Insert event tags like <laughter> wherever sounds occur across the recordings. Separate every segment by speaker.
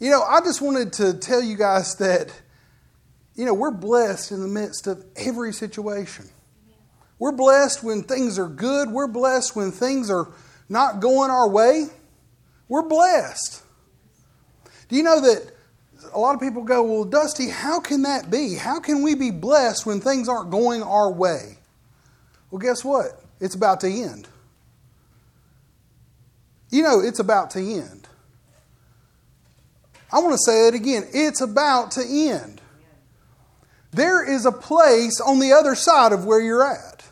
Speaker 1: You know, I just wanted to tell you guys that, you know, we're blessed in the midst of every situation. We're blessed when things are good. We're blessed when things are not going our way. We're blessed. Do you know that a lot of people go, Well, Dusty, how can that be? How can we be blessed when things aren't going our way? Well, guess what? It's about to end. You know, it's about to end. I want to say it again. It's about to end. There is a place on the other side of where you're at.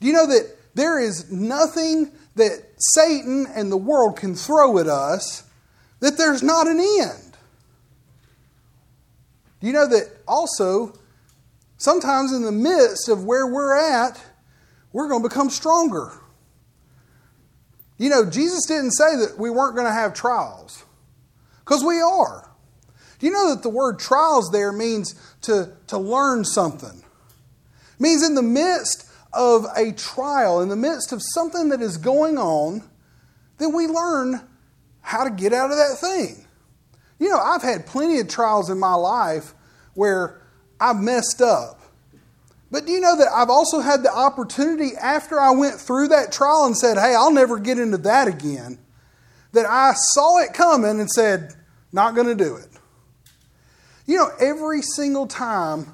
Speaker 1: Do you know that there is nothing that Satan and the world can throw at us that there's not an end? Do you know that also, sometimes in the midst of where we're at, we're going to become stronger? You know, Jesus didn't say that we weren't going to have trials, because we are. Do you know that the word trials there means to, to learn something? It means in the midst of a trial, in the midst of something that is going on, then we learn how to get out of that thing. You know, I've had plenty of trials in my life where I've messed up. But do you know that I've also had the opportunity after I went through that trial and said, hey, I'll never get into that again, that I saw it coming and said, not going to do it. You know, every single time,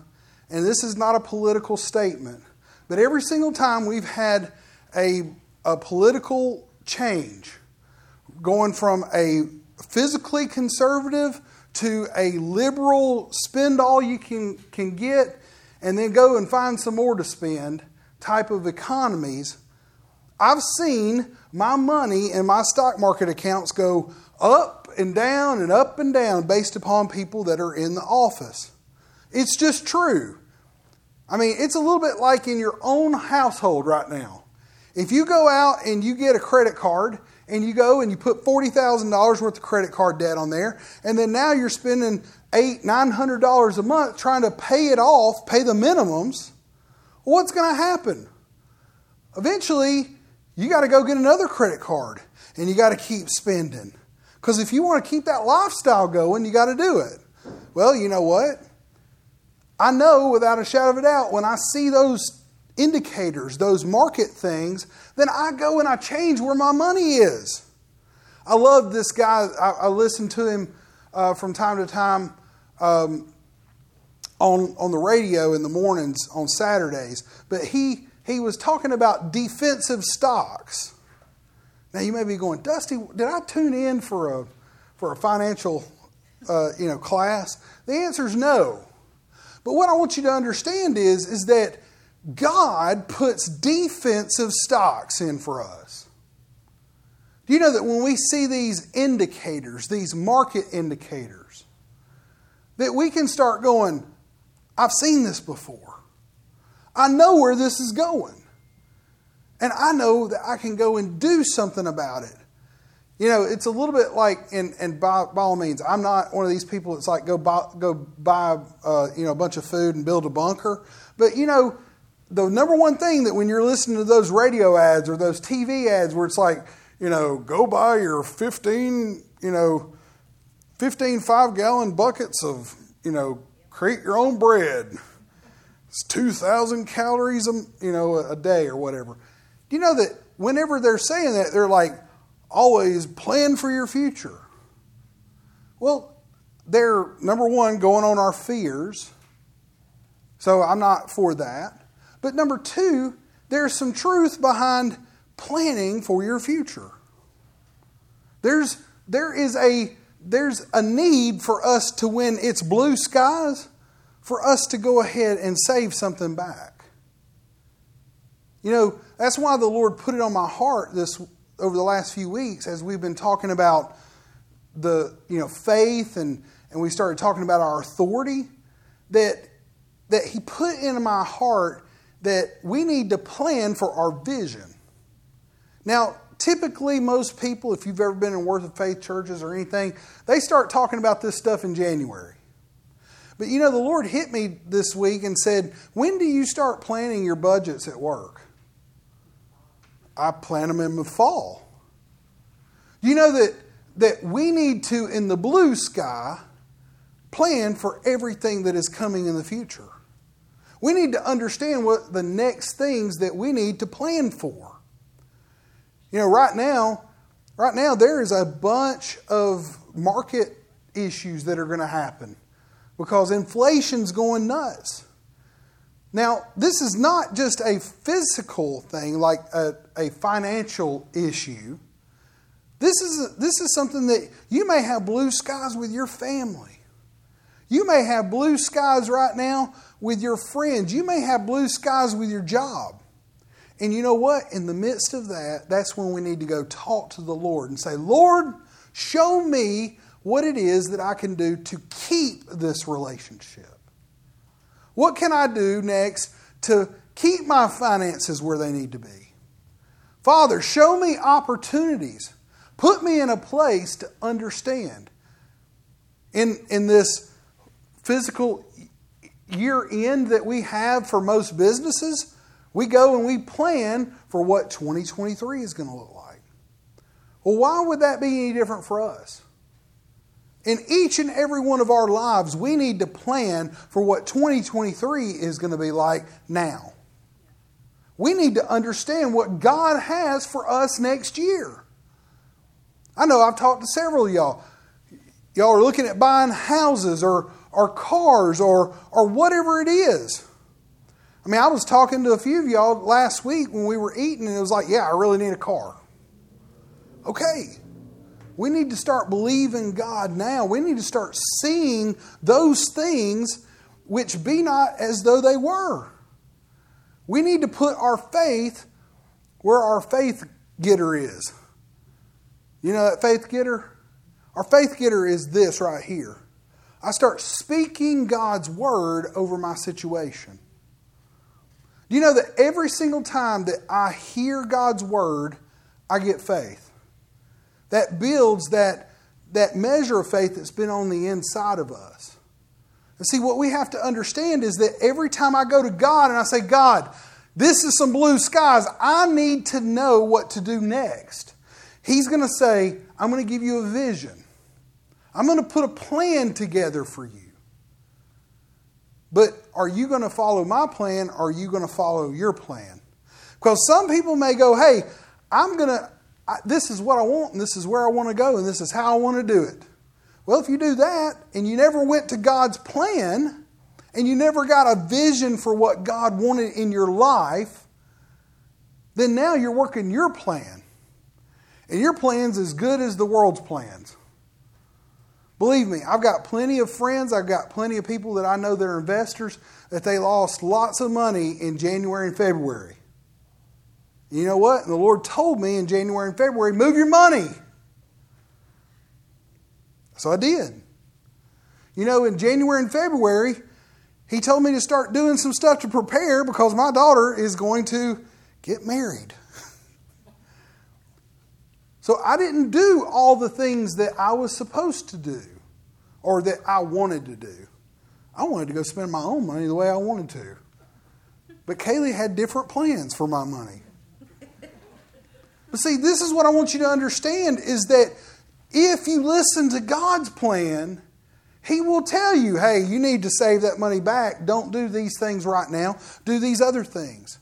Speaker 1: and this is not a political statement, but every single time we've had a, a political change, going from a physically conservative to a liberal spend all you can, can get and then go and find some more to spend type of economies, I've seen my money and my stock market accounts go up and down and up and down based upon people that are in the office. It's just true. I mean, it's a little bit like in your own household right now. If you go out and you get a credit card and you go and you put $40,000 worth of credit card debt on there, and then now you're spending eight, nine hundred dollars a month trying to pay it off, pay the minimums, what's going to happen? Eventually, you got to go get another credit card and you got to keep spending. Because if you want to keep that lifestyle going, you got to do it. Well, you know what? I know without a shadow of a doubt when I see those indicators, those market things, then I go and I change where my money is. I love this guy. I, I listen to him uh, from time to time um, on, on the radio in the mornings on Saturdays, but he, he was talking about defensive stocks. Now you may be going, Dusty, did I tune in for a, for a financial uh, you know, class? The answer is no. But what I want you to understand is, is that God puts defensive stocks in for us. Do you know that when we see these indicators, these market indicators, that we can start going, I've seen this before. I know where this is going. And I know that I can go and do something about it. You know, it's a little bit like, and, and by, by all means, I'm not one of these people that's like go buy, go buy uh, you know, a bunch of food and build a bunker. But, you know, the number one thing that when you're listening to those radio ads or those TV ads where it's like, you know, go buy your 15, you know, 15 five gallon buckets of, you know, create your own bread. It's 2,000 calories, a, you know, a day or whatever. Do you know that whenever they're saying that, they're like, always plan for your future? Well, they're, number one, going on our fears. So I'm not for that. But number two, there's some truth behind planning for your future. There's, there is a, there's a need for us to, when it's blue skies, for us to go ahead and save something back. You know, that's why the Lord put it on my heart this over the last few weeks as we've been talking about the you know faith and and we started talking about our authority that that he put into my heart that we need to plan for our vision. Now, typically most people if you've ever been in Word of Faith churches or anything, they start talking about this stuff in January. But you know the Lord hit me this week and said, "When do you start planning your budgets at work?" I plant them in the fall. You know that that we need to, in the blue sky, plan for everything that is coming in the future. We need to understand what the next things that we need to plan for. You know, right now, right now there is a bunch of market issues that are going to happen because inflation's going nuts. Now, this is not just a physical thing like a, a financial issue. This is, this is something that you may have blue skies with your family. You may have blue skies right now with your friends. You may have blue skies with your job. And you know what? In the midst of that, that's when we need to go talk to the Lord and say, Lord, show me what it is that I can do to keep this relationship. What can I do next to keep my finances where they need to be? Father, show me opportunities. Put me in a place to understand. In, in this physical year end that we have for most businesses, we go and we plan for what 2023 is going to look like. Well, why would that be any different for us? In each and every one of our lives, we need to plan for what 2023 is going to be like now. We need to understand what God has for us next year. I know I've talked to several of y'all. Y'all are looking at buying houses or, or cars or, or whatever it is. I mean, I was talking to a few of y'all last week when we were eating, and it was like, yeah, I really need a car. Okay. We need to start believing God now. We need to start seeing those things which be not as though they were. We need to put our faith where our faith getter is. You know that faith getter? Our faith getter is this right here. I start speaking God's word over my situation. Do you know that every single time that I hear God's word, I get faith? That builds that, that measure of faith that's been on the inside of us. And see, what we have to understand is that every time I go to God and I say, God, this is some blue skies, I need to know what to do next. He's going to say, I'm going to give you a vision. I'm going to put a plan together for you. But are you going to follow my plan or are you going to follow your plan? Because some people may go, hey, I'm going to, this is what I want and this is where I want to go and this is how I want to do it. Well, if you do that and you never went to God's plan and you never got a vision for what God wanted in your life, then now you're working your plan. And your plan's as good as the world's plans. Believe me, I've got plenty of friends, I've got plenty of people that I know that are investors that they lost lots of money in January and February. You know what? And the Lord told me in January and February, move your money. So I did. You know, in January and February, He told me to start doing some stuff to prepare because my daughter is going to get married. <laughs> So I didn't do all the things that I was supposed to do or that I wanted to do. I wanted to go spend my own money the way I wanted to. But Kaylee had different plans for my money. But see, this is what I want you to understand is that if you listen to God's plan, He will tell you, hey, you need to save that money back. Don't do these things right now. Do these other things.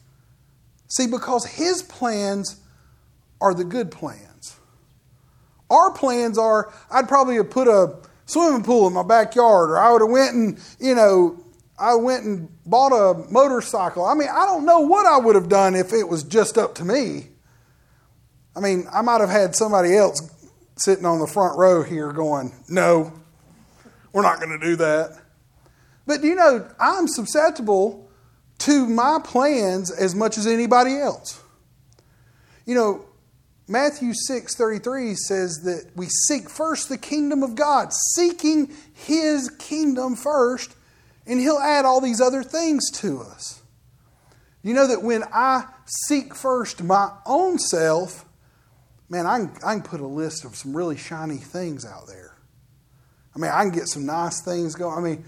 Speaker 1: See, because His plans are the good plans. Our plans are I'd probably have put a swimming pool in my backyard, or I would have went and, you know, I went and bought a motorcycle. I mean, I don't know what I would have done if it was just up to me. I mean, I might have had somebody else sitting on the front row here going, no, we're not going to do that. But you know, I'm susceptible to my plans as much as anybody else. You know, Matthew 6:33 says that we seek first the kingdom of God, seeking his kingdom first, and he'll add all these other things to us. You know that when I seek first my own self, man, I can, I can put a list of some really shiny things out there. I mean, I can get some nice things going. I mean,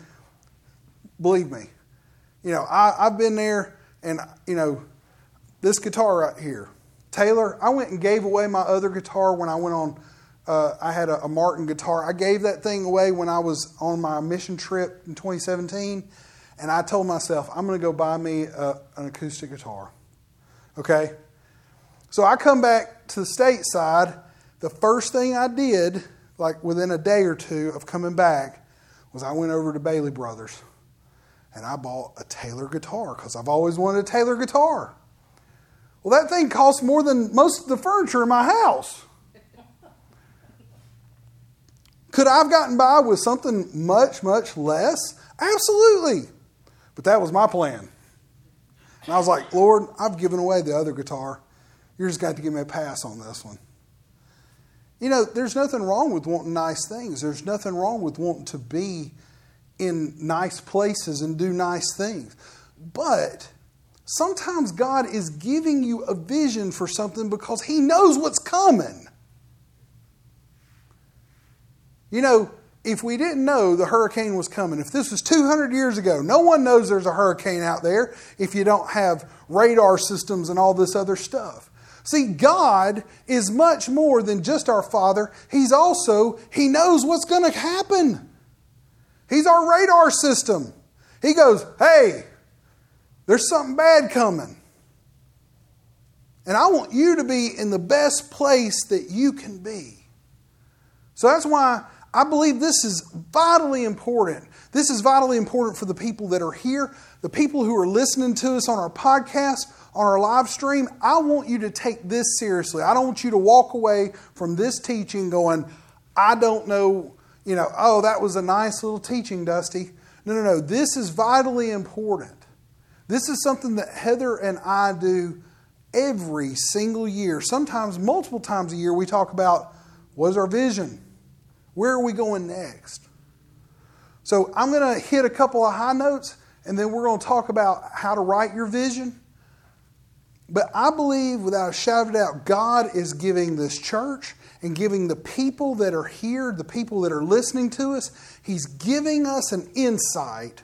Speaker 1: believe me, you know, I, I've been there, and, you know, this guitar right here, Taylor, I went and gave away my other guitar when I went on uh, I had a, a, Martin guitar. I gave that thing away when I was on my mission trip in 2017, and I told myself I'm going to go buy me a, an acoustic guitar. Okay, so I come back to the stateside. The first thing I did, like within a day or two of coming back, was I went over to Bailey Brothers and I bought a Taylor guitar because I've always wanted a Taylor guitar. Well, that thing costs more than most of the furniture in my house. Could I have gotten by with something much, much less? Absolutely. But that was my plan. And I was like, Lord, I've given away the other guitar. You're just got to give me a pass on this one. You know, there's nothing wrong with wanting nice things. There's nothing wrong with wanting to be in nice places and do nice things. But sometimes God is giving you a vision for something because He knows what's coming. You know, if we didn't know the hurricane was coming, if this was 200 years ago, no one knows there's a hurricane out there if you don't have radar systems and all this other stuff. See, God is much more than just our Father. He's also, He knows what's going to happen. He's our radar system. He goes, hey, there's something bad coming. And I want you to be in the best place that you can be. So that's why I believe this is vitally important. This is vitally important for the people that are here, the people who are listening to us on our podcast, on our live stream. I want you to take this seriously. I don't want you to walk away from this teaching going, I don't know, you know, oh, that was a nice little teaching, Dusty. No, no, no. This is vitally important. This is something that Heather and I do every single year. Sometimes, multiple times a year, we talk about what is our vision? Where are we going next? So I'm going to hit a couple of high notes and then we're going to talk about how to write your vision. But I believe, without a shadow of a doubt, God is giving this church and giving the people that are here, the people that are listening to us, He's giving us an insight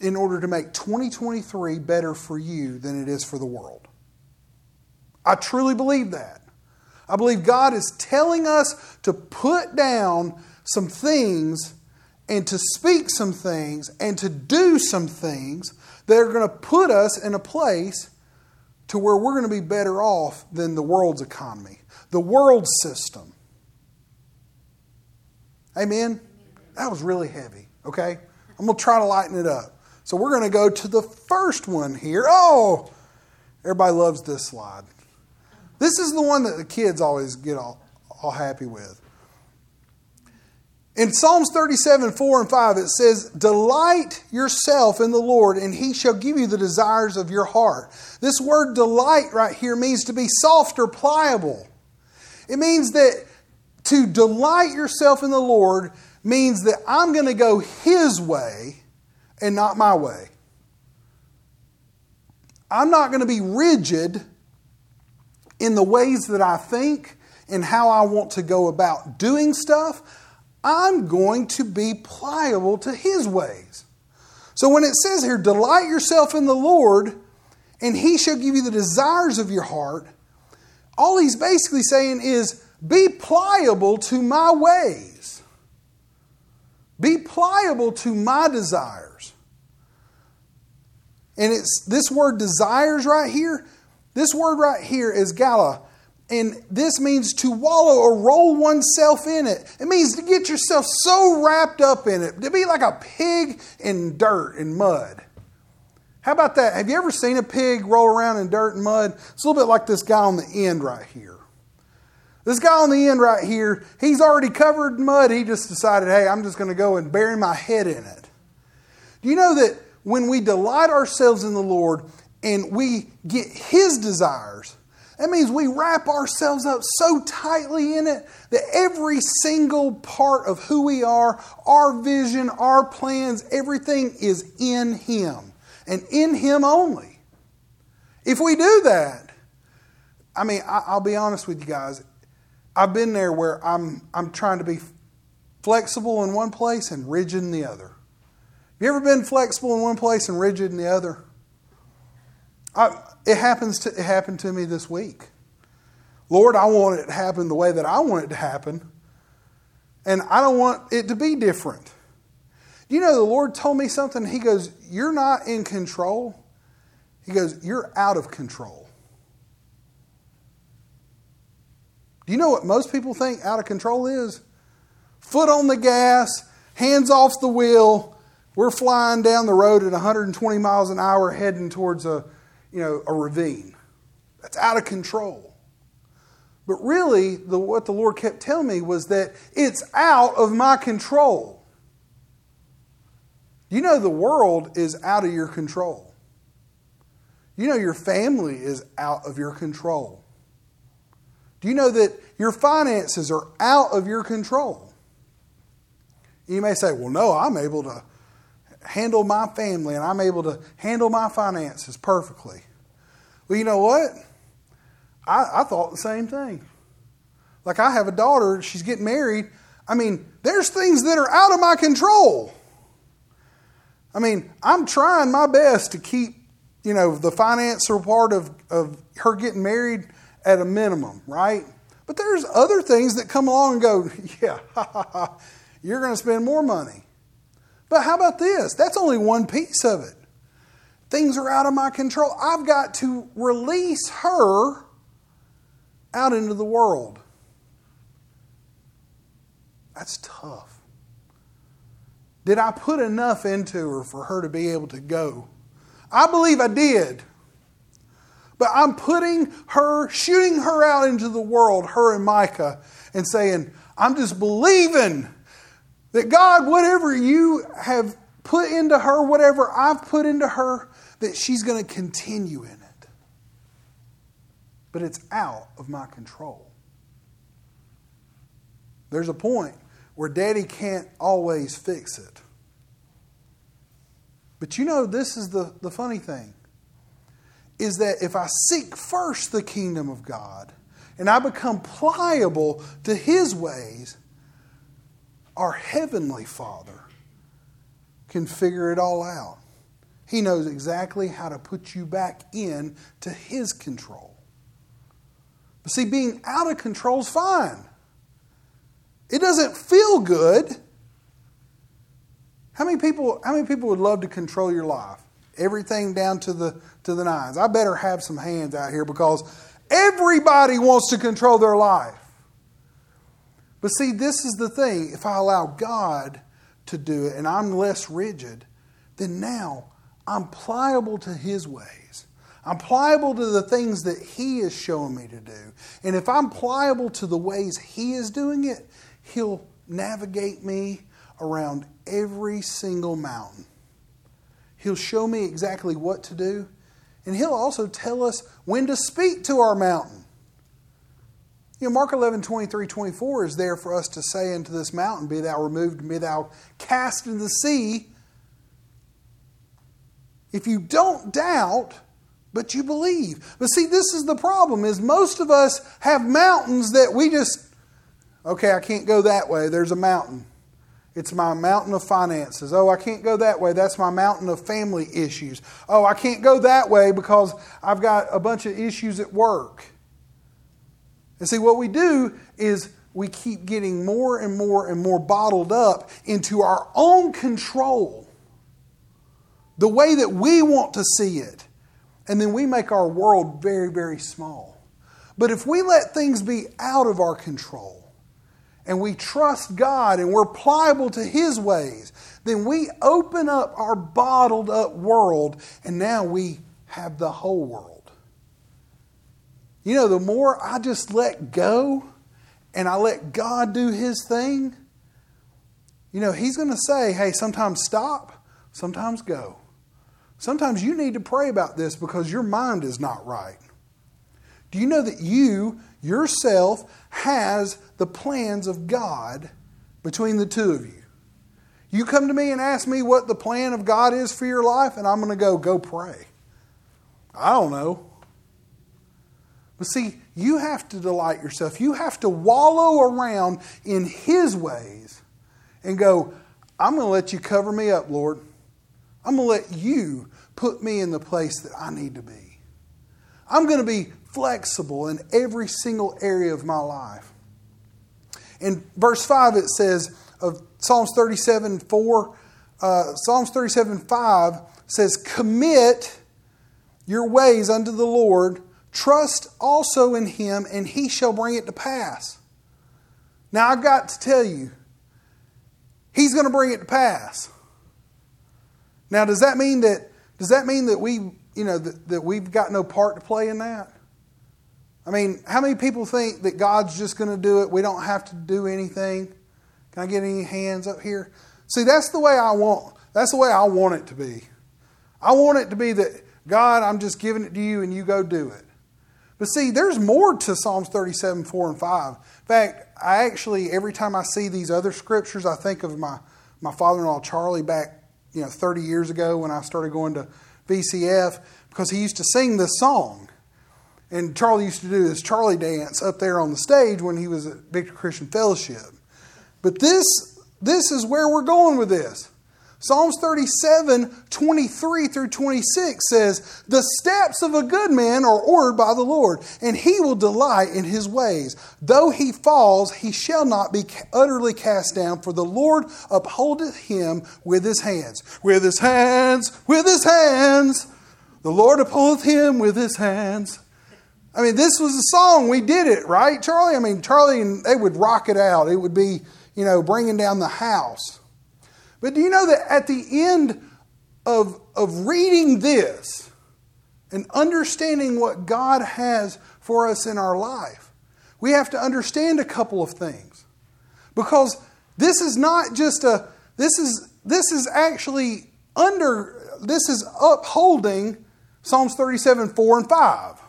Speaker 1: in order to make 2023 better for you than it is for the world. I truly believe that. I believe God is telling us to put down some things and to speak some things and to do some things that are going to put us in a place to where we're going to be better off than the world's economy, the world system. Amen? That was really heavy, okay? I'm going to try to lighten it up. So we're going to go to the first one here. Oh, everybody loves this slide. This is the one that the kids always get all, all happy with. In Psalms 37, 4 and 5, it says, Delight yourself in the Lord, and he shall give you the desires of your heart. This word delight right here means to be soft or pliable. It means that to delight yourself in the Lord means that I'm going to go his way and not my way. I'm not going to be rigid in the ways that I think and how I want to go about doing stuff, I'm going to be pliable to His ways. So when it says here, delight yourself in the Lord, and He shall give you the desires of your heart, all He's basically saying is, be pliable to my ways. Be pliable to my desires. And it's this word desires right here this word right here is gala, and this means to wallow or roll oneself in it. It means to get yourself so wrapped up in it, to be like a pig in dirt and mud. How about that? Have you ever seen a pig roll around in dirt and mud? It's a little bit like this guy on the end right here. This guy on the end right here, he's already covered in mud. He just decided, hey, I'm just going to go and bury my head in it. Do you know that when we delight ourselves in the Lord, and we get His desires, that means we wrap ourselves up so tightly in it that every single part of who we are, our vision, our plans, everything is in Him and in Him only. If we do that, I mean, I'll be honest with you guys. I've been there where I'm, I'm trying to be flexible in one place and rigid in the other. Have you ever been flexible in one place and rigid in the other? I, it happens to it happened to me this week. Lord, I want it to happen the way that I want it to happen. And I don't want it to be different. You know, the Lord told me something. He goes, You're not in control. He goes, You're out of control. Do you know what most people think out of control is? Foot on the gas, hands off the wheel. We're flying down the road at 120 miles an hour heading towards a, you know, a ravine. That's out of control. But really, the, what the Lord kept telling me was that it's out of my control. You know, the world is out of your control. You know, your family is out of your control. Do you know that your finances are out of your control? You may say, well, no, I'm able to handle my family and I'm able to handle my finances perfectly. Well, you know what? I, I thought the same thing. Like, I have a daughter, she's getting married. I mean, there's things that are out of my control. I mean, I'm trying my best to keep, you know, the financial part of, of her getting married at a minimum, right? But there's other things that come along and go, <laughs> yeah, <laughs> you're going to spend more money. But how about this? That's only one piece of it. Things are out of my control. I've got to release her out into the world. That's tough. Did I put enough into her for her to be able to go? I believe I did. But I'm putting her, shooting her out into the world, her and Micah, and saying, I'm just believing that God, whatever you have put into her, whatever I've put into her, that she's going to continue in it. But it's out of my control. There's a point where daddy can't always fix it. But you know, this is the, the funny thing is that if I seek first the kingdom of God and I become pliable to his ways, our heavenly Father can figure it all out. He knows exactly how to put you back in to his control. But see, being out of control is fine. It doesn't feel good. How many people, how many people would love to control your life? Everything down to the to the nines. I better have some hands out here because everybody wants to control their life. But see, this is the thing. If I allow God to do it and I'm less rigid, then now I'm pliable to His ways. I'm pliable to the things that He is showing me to do. And if I'm pliable to the ways He is doing it, He'll navigate me around every single mountain. He'll show me exactly what to do, and He'll also tell us when to speak to our mountain. You know, Mark 11, 23, 24 is there for us to say unto this mountain, Be thou removed and be thou cast into the sea. If you don't doubt, but you believe. But see, this is the problem is most of us have mountains that we just, okay, I can't go that way. There's a mountain. It's my mountain of finances. Oh, I can't go that way. That's my mountain of family issues. Oh, I can't go that way because I've got a bunch of issues at work. And see, what we do is we keep getting more and more and more bottled up into our own control, the way that we want to see it. And then we make our world very, very small. But if we let things be out of our control, and we trust God and we're pliable to His ways, then we open up our bottled up world and now we have the whole world. You know, the more I just let go and I let God do His thing, you know, He's going to say, hey, sometimes stop, sometimes go. Sometimes you need to pray about this because your mind is not right. Do you know that you yourself has the plans of God between the two of you. You come to me and ask me what the plan of God is for your life, and I'm going to go, go pray. I don't know. But see, you have to delight yourself. You have to wallow around in His ways and go, I'm going to let you cover me up, Lord. I'm going to let you put me in the place that I need to be. I'm going to be flexible in every single area of my life. In verse 5, it says of Psalms 37 4, uh, Psalms 37 5 says, Commit your ways unto the Lord, trust also in him, and he shall bring it to pass. Now, I've got to tell you, he's going to bring it to pass. Now, does that mean that does that mean that we, you know, that, that we've got no part to play in that? I mean, how many people think that God's just going to do it? We don't have to do anything. Can I get any hands up here? See, that's the way I want. That's the way I want it to be. I want it to be that God, I'm just giving it to you and you go do it. But see, there's more to Psalms 37, 4 and 5. In fact, I actually, every time I see these other scriptures, I think of my, my father in law, Charlie, back you know, 30 years ago when I started going to VCF, because he used to sing this song. And Charlie used to do this Charlie dance up there on the stage when he was at Victor Christian Fellowship. But this, this is where we're going with this. Psalms 37, 23 through 26 says, The steps of a good man are ordered by the Lord, and he will delight in his ways. Though he falls, he shall not be utterly cast down, for the Lord upholdeth him with his hands. With his hands, with his hands. The Lord upholdeth him with his hands. I mean, this was a song. We did it, right, Charlie? I mean, Charlie and they would rock it out. It would be, you know, bringing down the house. But do you know that at the end of, of reading this and understanding what God has for us in our life, we have to understand a couple of things. Because this is not just a, this is, this is actually under, this is upholding Psalms 37, 4 and 5.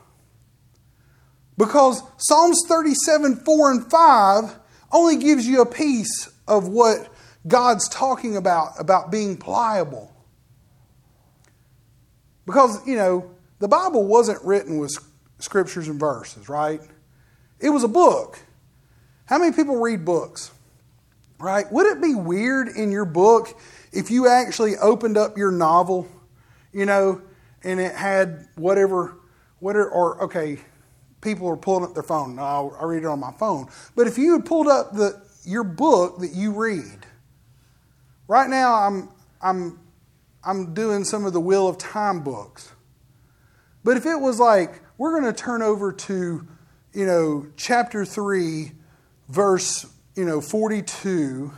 Speaker 1: Because Psalms 37, 4 and 5 only gives you a piece of what God's talking about, about being pliable. Because, you know, the Bible wasn't written with scriptures and verses, right? It was a book. How many people read books? Right? Would it be weird in your book if you actually opened up your novel, you know, and it had whatever, whatever, or okay, people are pulling up their phone. No, I read it on my phone. But if you had pulled up the your book that you read, Right now, I'm, I'm, I'm doing some of the Wheel of Time books. But if it was like, we're going to turn over to, you know, chapter 3, verse, you know, 42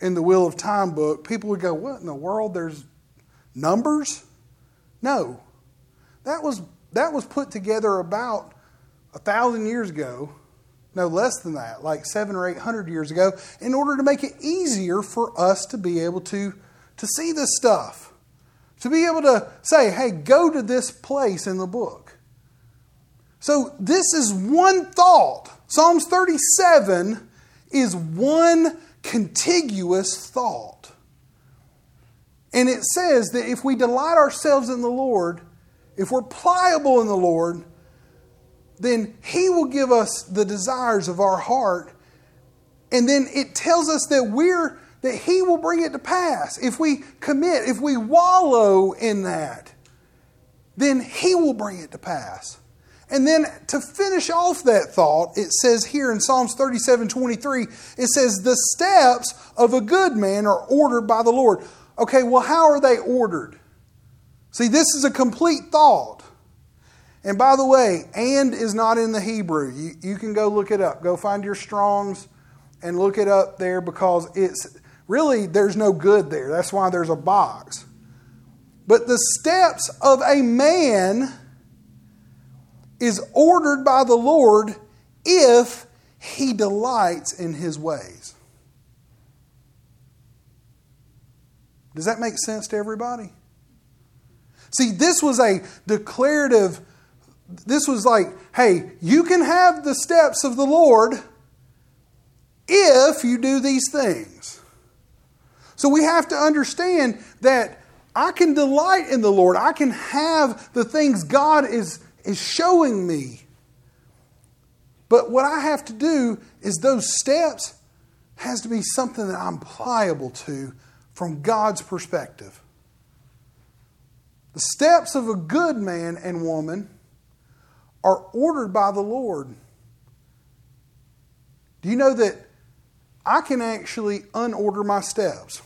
Speaker 1: in the Wheel of Time book, people would go, what in the world? There's numbers? No. That was, that was put together about a thousand years ago no less than that, like seven or eight hundred years ago, in order to make it easier for us to be able to, to see this stuff. To be able to say, hey, go to this place in the book. So this is one thought. Psalms 37 is one contiguous thought. And it says that if we delight ourselves in the Lord, if we're pliable in the Lord, then He will give us the desires of our heart. And then it tells us that we're that He will bring it to pass. If we commit, if we wallow in that, then He will bring it to pass. And then to finish off that thought, it says here in Psalms 37 23, it says, The steps of a good man are ordered by the Lord. Okay, well, how are they ordered? See, this is a complete thought. And by the way, and is not in the Hebrew. You, you can go look it up. Go find your Strongs and look it up there because it's really, there's no good there. That's why there's a box. But the steps of a man is ordered by the Lord if he delights in his ways. Does that make sense to everybody? See, this was a declarative this was like, hey, you can have the steps of the Lord if you do these things. So we have to understand that I can delight in the Lord. I can have the things God is, is showing me. But what I have to do is those steps has to be something that I'm pliable to from God's perspective. The steps of a good man and woman are ordered by the Lord. Do you know that I can actually unorder my steps?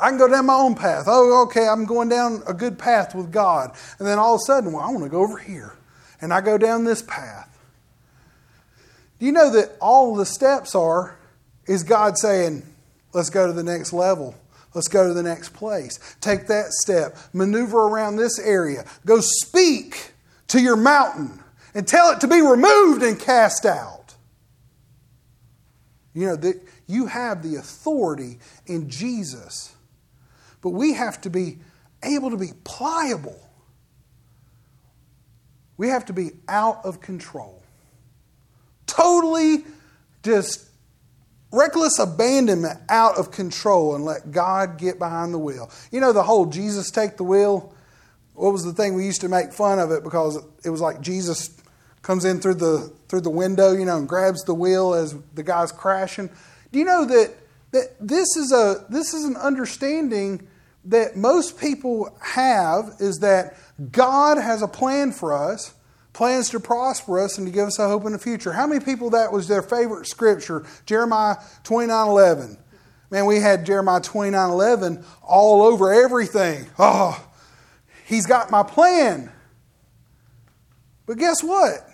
Speaker 1: I can go down my own path. Oh, okay, I'm going down a good path with God. And then all of a sudden, well, I want to go over here. And I go down this path. Do you know that all the steps are is God saying, let's go to the next level? Let's go to the next place. Take that step. Maneuver around this area. Go speak to your mountain and tell it to be removed and cast out. You know, that you have the authority in Jesus. But we have to be able to be pliable. We have to be out of control. Totally just reckless abandonment out of control and let God get behind the wheel. You know, the whole Jesus take the wheel. What was the thing we used to make fun of it because it was like Jesus comes in through the through the window, you know, and grabs the wheel as the guy's crashing. Do you know that that this is a this is an understanding that most people have is that God has a plan for us plans to prosper us and to give us a hope in the future. How many people that was their favorite scripture? Jeremiah 29 11. Man, we had Jeremiah 29 11 all over everything. Oh, he's got my plan. But guess what?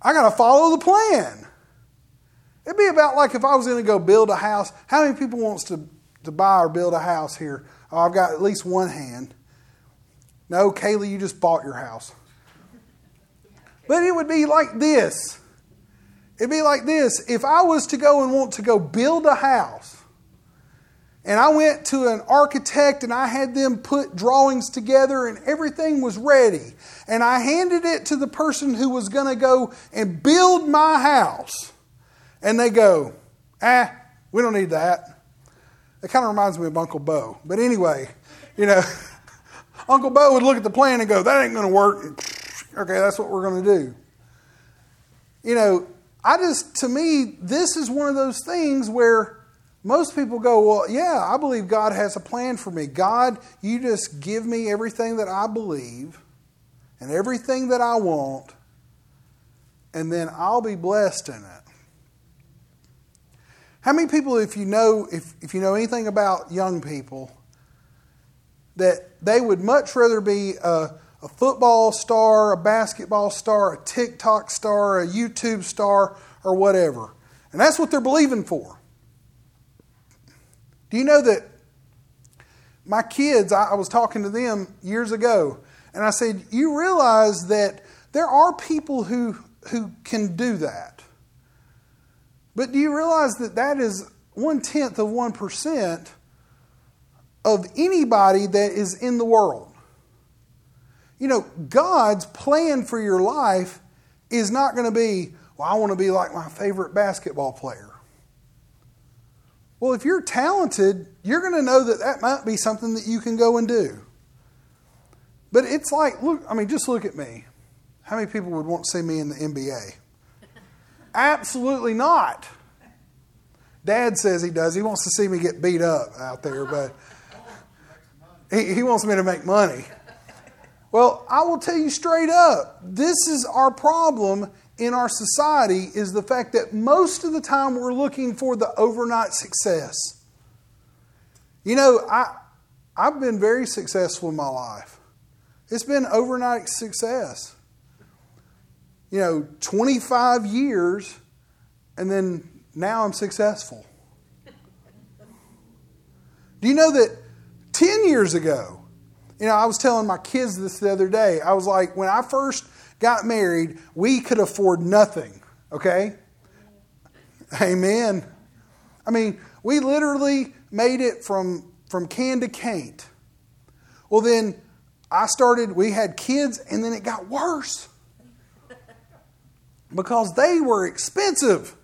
Speaker 1: I got to follow the plan. It'd be about like if I was going to go build a house. How many people wants to, to buy or build a house here? Oh, I've got at least one hand. No, Kaylee, you just bought your house. But it would be like this. It'd be like this. If I was to go and want to go build a house, and I went to an architect and I had them put drawings together and everything was ready, and I handed it to the person who was going to go and build my house, and they go, ah, we don't need that. It kind of reminds me of Uncle Bo. But anyway, you know, <laughs> Uncle Bo would look at the plan and go, that ain't going to work. Okay, that's what we're going to do. You know, I just, to me, this is one of those things where most people go, Well, yeah, I believe God has a plan for me. God, you just give me everything that I believe and everything that I want, and then I'll be blessed in it. How many people, if you know, if, if you know anything about young people, that they would much rather be a a football star, a basketball star, a TikTok star, a YouTube star, or whatever. And that's what they're believing for. Do you know that my kids, I, was talking to them years ago, and I said, You realize that there are people who, who can do that. But do you realize that that is one tenth of 1% of anybody that is in the world? You know, God's plan for your life is not going to be, well, I want to be like my favorite basketball player. Well, if you're talented, you're going to know that that might be something that you can go and do. But it's like, look, I mean, just look at me. How many people would want to see me in the NBA? <laughs> Absolutely not. Dad says he does. He wants to see me get beat up out there, but he, he wants me to make money. Well, I will tell you straight up, this is our problem in our society is the fact that most of the time we're looking for the overnight success. You know, I I've been very successful in my life. It's been overnight success. You know, 25 years and then now I'm successful. Do you know that 10 years ago you know, I was telling my kids this the other day. I was like, when I first got married, we could afford nothing, okay? Amen. I mean, we literally made it from, from can to can't. Well, then I started, we had kids, and then it got worse because they were expensive.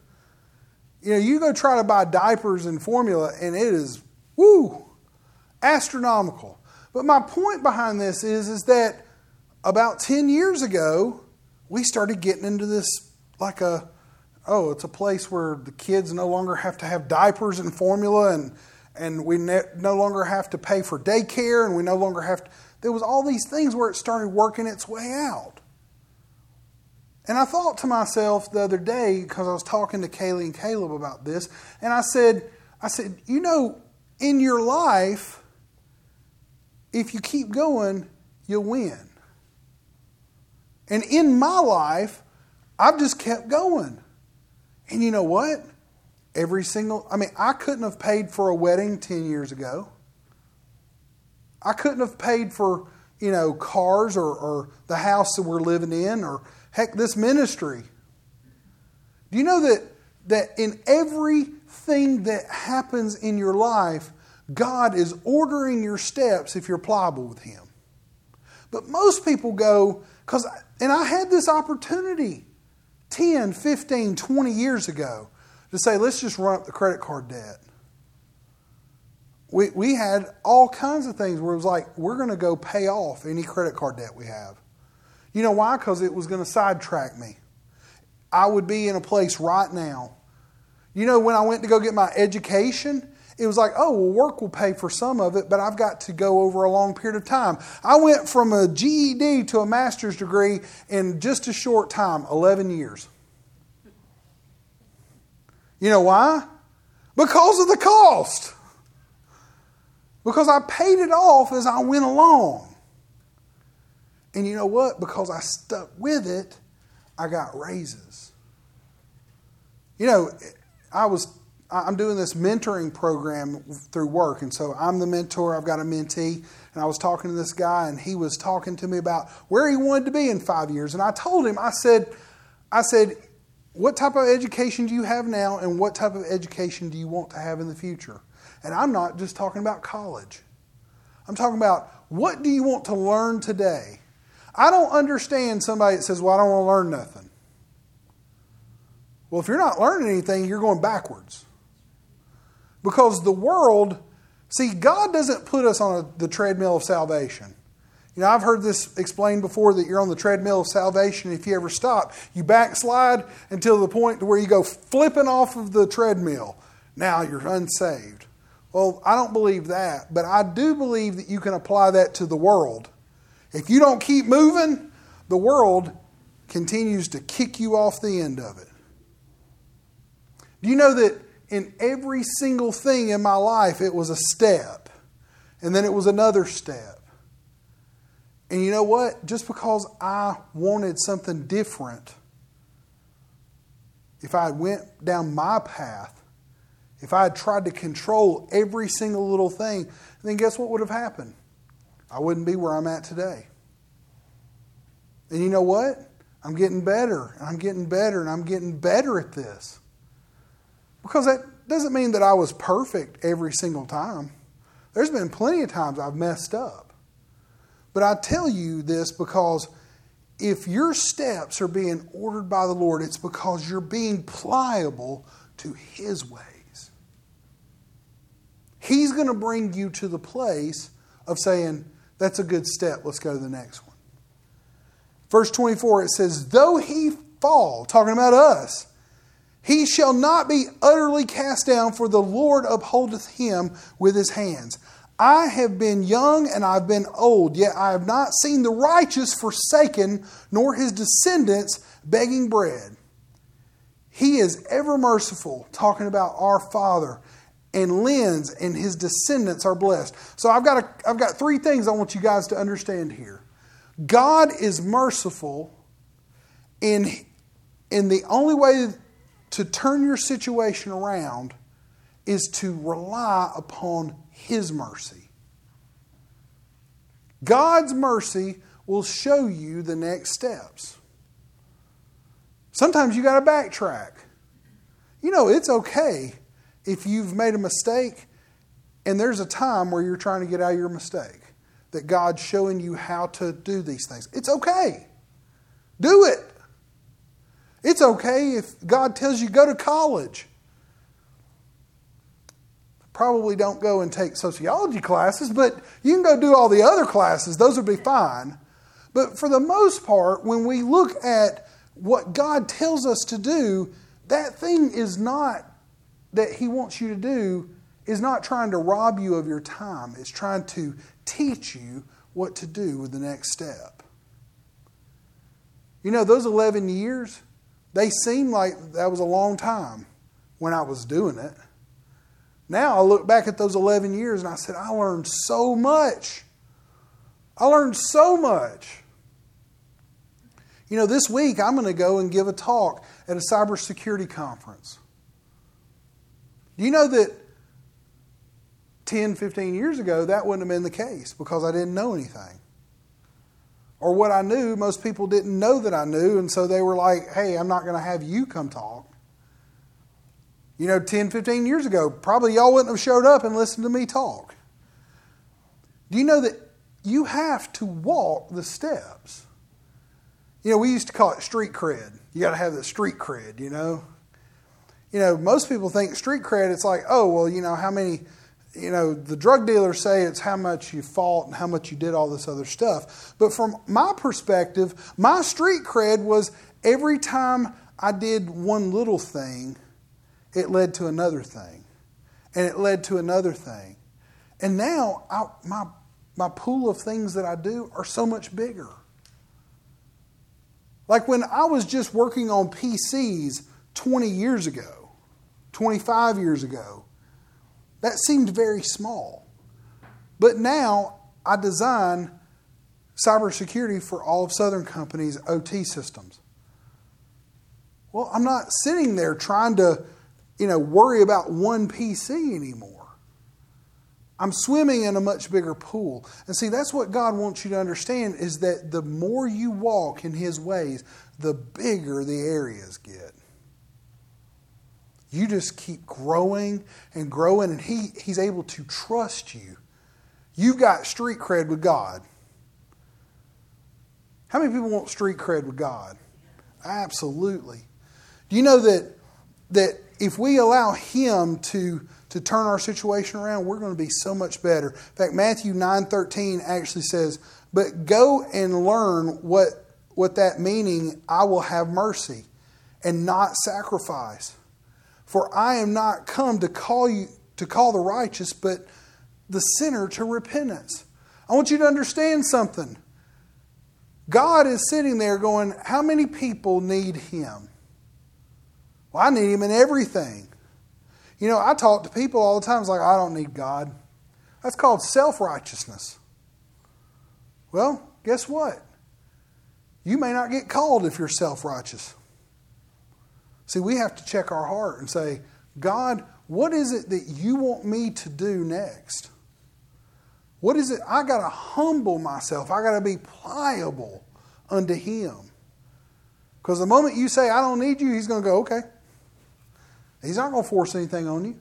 Speaker 1: You know, you go try to buy diapers and formula, and it is, woo, astronomical. But my point behind this is, is that about 10 years ago, we started getting into this like a, oh, it's a place where the kids no longer have to have diapers and formula and, and we ne- no longer have to pay for daycare and we no longer have to. There was all these things where it started working its way out. And I thought to myself the other day, because I was talking to Kaylee and Caleb about this, and I said, I said, you know, in your life, if you keep going, you'll win. And in my life, I've just kept going. And you know what? Every single, I mean, I couldn't have paid for a wedding 10 years ago. I couldn't have paid for, you know, cars or, or the house that we're living in or, heck, this ministry. Do you know that, that in everything that happens in your life, God is ordering your steps if you're pliable with Him? But most people go, because, and I had this opportunity 10, 15, 20 years ago to say, let's just run up the credit card debt. We, we had all kinds of things where it was like, we're going to go pay off any credit card debt we have. You know why? Because it was going to sidetrack me. I would be in a place right now. You know, when I went to go get my education, it was like, oh, well, work will pay for some of it, but I've got to go over a long period of time. I went from a GED to a master's degree in just a short time 11 years. You know why? Because of the cost. Because I paid it off as I went along. And you know what? Because I stuck with it, I got raises. You know, I was I'm doing this mentoring program through work, and so I'm the mentor. I've got a mentee, and I was talking to this guy, and he was talking to me about where he wanted to be in five years. And I told him, I said, I said, what type of education do you have now, and what type of education do you want to have in the future? And I'm not just talking about college. I'm talking about what do you want to learn today? I don't understand somebody that says, "Well, I don't want to learn nothing." Well, if you're not learning anything, you're going backwards. Because the world, see, God doesn't put us on a, the treadmill of salvation. You know, I've heard this explained before that you're on the treadmill of salvation. If you ever stop, you backslide until the point to where you go flipping off of the treadmill. Now you're unsaved. Well, I don't believe that, but I do believe that you can apply that to the world. If you don't keep moving, the world continues to kick you off the end of it. Do you know that in every single thing in my life, it was a step. And then it was another step. And you know what? Just because I wanted something different, if I went down my path, if I had tried to control every single little thing, then guess what would have happened? I wouldn't be where I'm at today. And you know what? I'm getting better, and I'm getting better, and I'm getting better at this. Because that doesn't mean that I was perfect every single time. There's been plenty of times I've messed up. But I tell you this because if your steps are being ordered by the Lord, it's because you're being pliable to His ways. He's going to bring you to the place of saying, That's a good step, let's go to the next one. Verse 24, it says, Though he fall, talking about us, he shall not be utterly cast down, for the Lord upholdeth him with his hands. I have been young and I've been old, yet I have not seen the righteous forsaken, nor his descendants begging bread. He is ever merciful, talking about our Father, and lends, and his descendants are blessed. So I've got, a, I've got three things I want you guys to understand here. God is merciful, in, in the only way to turn your situation around is to rely upon His mercy. God's mercy will show you the next steps. Sometimes you got to backtrack. You know, it's okay if you've made a mistake and there's a time where you're trying to get out of your mistake, that God's showing you how to do these things. It's okay. Do it. It's okay if God tells you go to college. Probably don't go and take sociology classes, but you can go do all the other classes. Those would be fine. But for the most part, when we look at what God tells us to do, that thing is not that He wants you to do, is not trying to rob you of your time. It's trying to teach you what to do with the next step. You know, those 11 years, they seemed like that was a long time when I was doing it. Now I look back at those 11 years and I said, I learned so much. I learned so much. You know, this week I'm going to go and give a talk at a cybersecurity conference. Do you know that 10, 15 years ago that wouldn't have been the case because I didn't know anything? Or what I knew, most people didn't know that I knew, and so they were like, hey, I'm not going to have you come talk. You know, 10, 15 years ago, probably y'all wouldn't have showed up and listened to me talk. Do you know that you have to walk the steps? You know, we used to call it street cred. You got to have the street cred, you know? You know, most people think street cred, it's like, oh, well, you know, how many, you know, the drug dealers say it's how much you fought and how much you did all this other stuff. But from my perspective, my street cred was every time I did one little thing, it led to another thing. And it led to another thing. And now I, my, my pool of things that I do are so much bigger. Like when I was just working on PCs 20 years ago, 25 years ago, that seemed very small. But now I design cybersecurity for all of Southern Company's OT systems. Well, I'm not sitting there trying to you know, worry about one PC anymore. I'm swimming in a much bigger pool. And see, that's what God wants you to understand is that the more you walk in His ways, the bigger the areas get. You just keep growing and growing, and he, He's able to trust you. You've got street cred with God. How many people want street cred with God? Absolutely. Do you know that that if we allow Him to, to turn our situation around, we're going to be so much better. In fact, Matthew 9.13 actually says, But go and learn what, what that meaning, I will have mercy and not sacrifice. For I am not come to call you to call the righteous, but the sinner to repentance. I want you to understand something. God is sitting there going, How many people need Him? Well, I need Him in everything. You know, I talk to people all the time. It's like, I don't need God. That's called self righteousness. Well, guess what? You may not get called if you're self righteous. See, we have to check our heart and say, God, what is it that you want me to do next? What is it? I got to humble myself. I got to be pliable unto Him. Because the moment you say, I don't need you, He's going to go, okay. He's not going to force anything on you.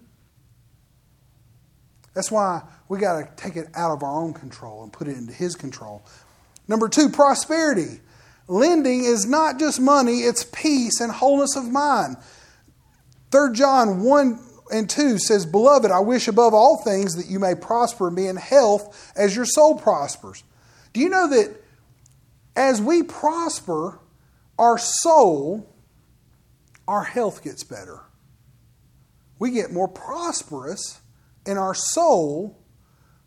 Speaker 1: That's why we got to take it out of our own control and put it into His control. Number two, prosperity. Lending is not just money, it's peace and wholeness of mind. 3 John 1 and 2 says, Beloved, I wish above all things that you may prosper and be in health as your soul prospers. Do you know that as we prosper, our soul, our health gets better? we get more prosperous in our soul.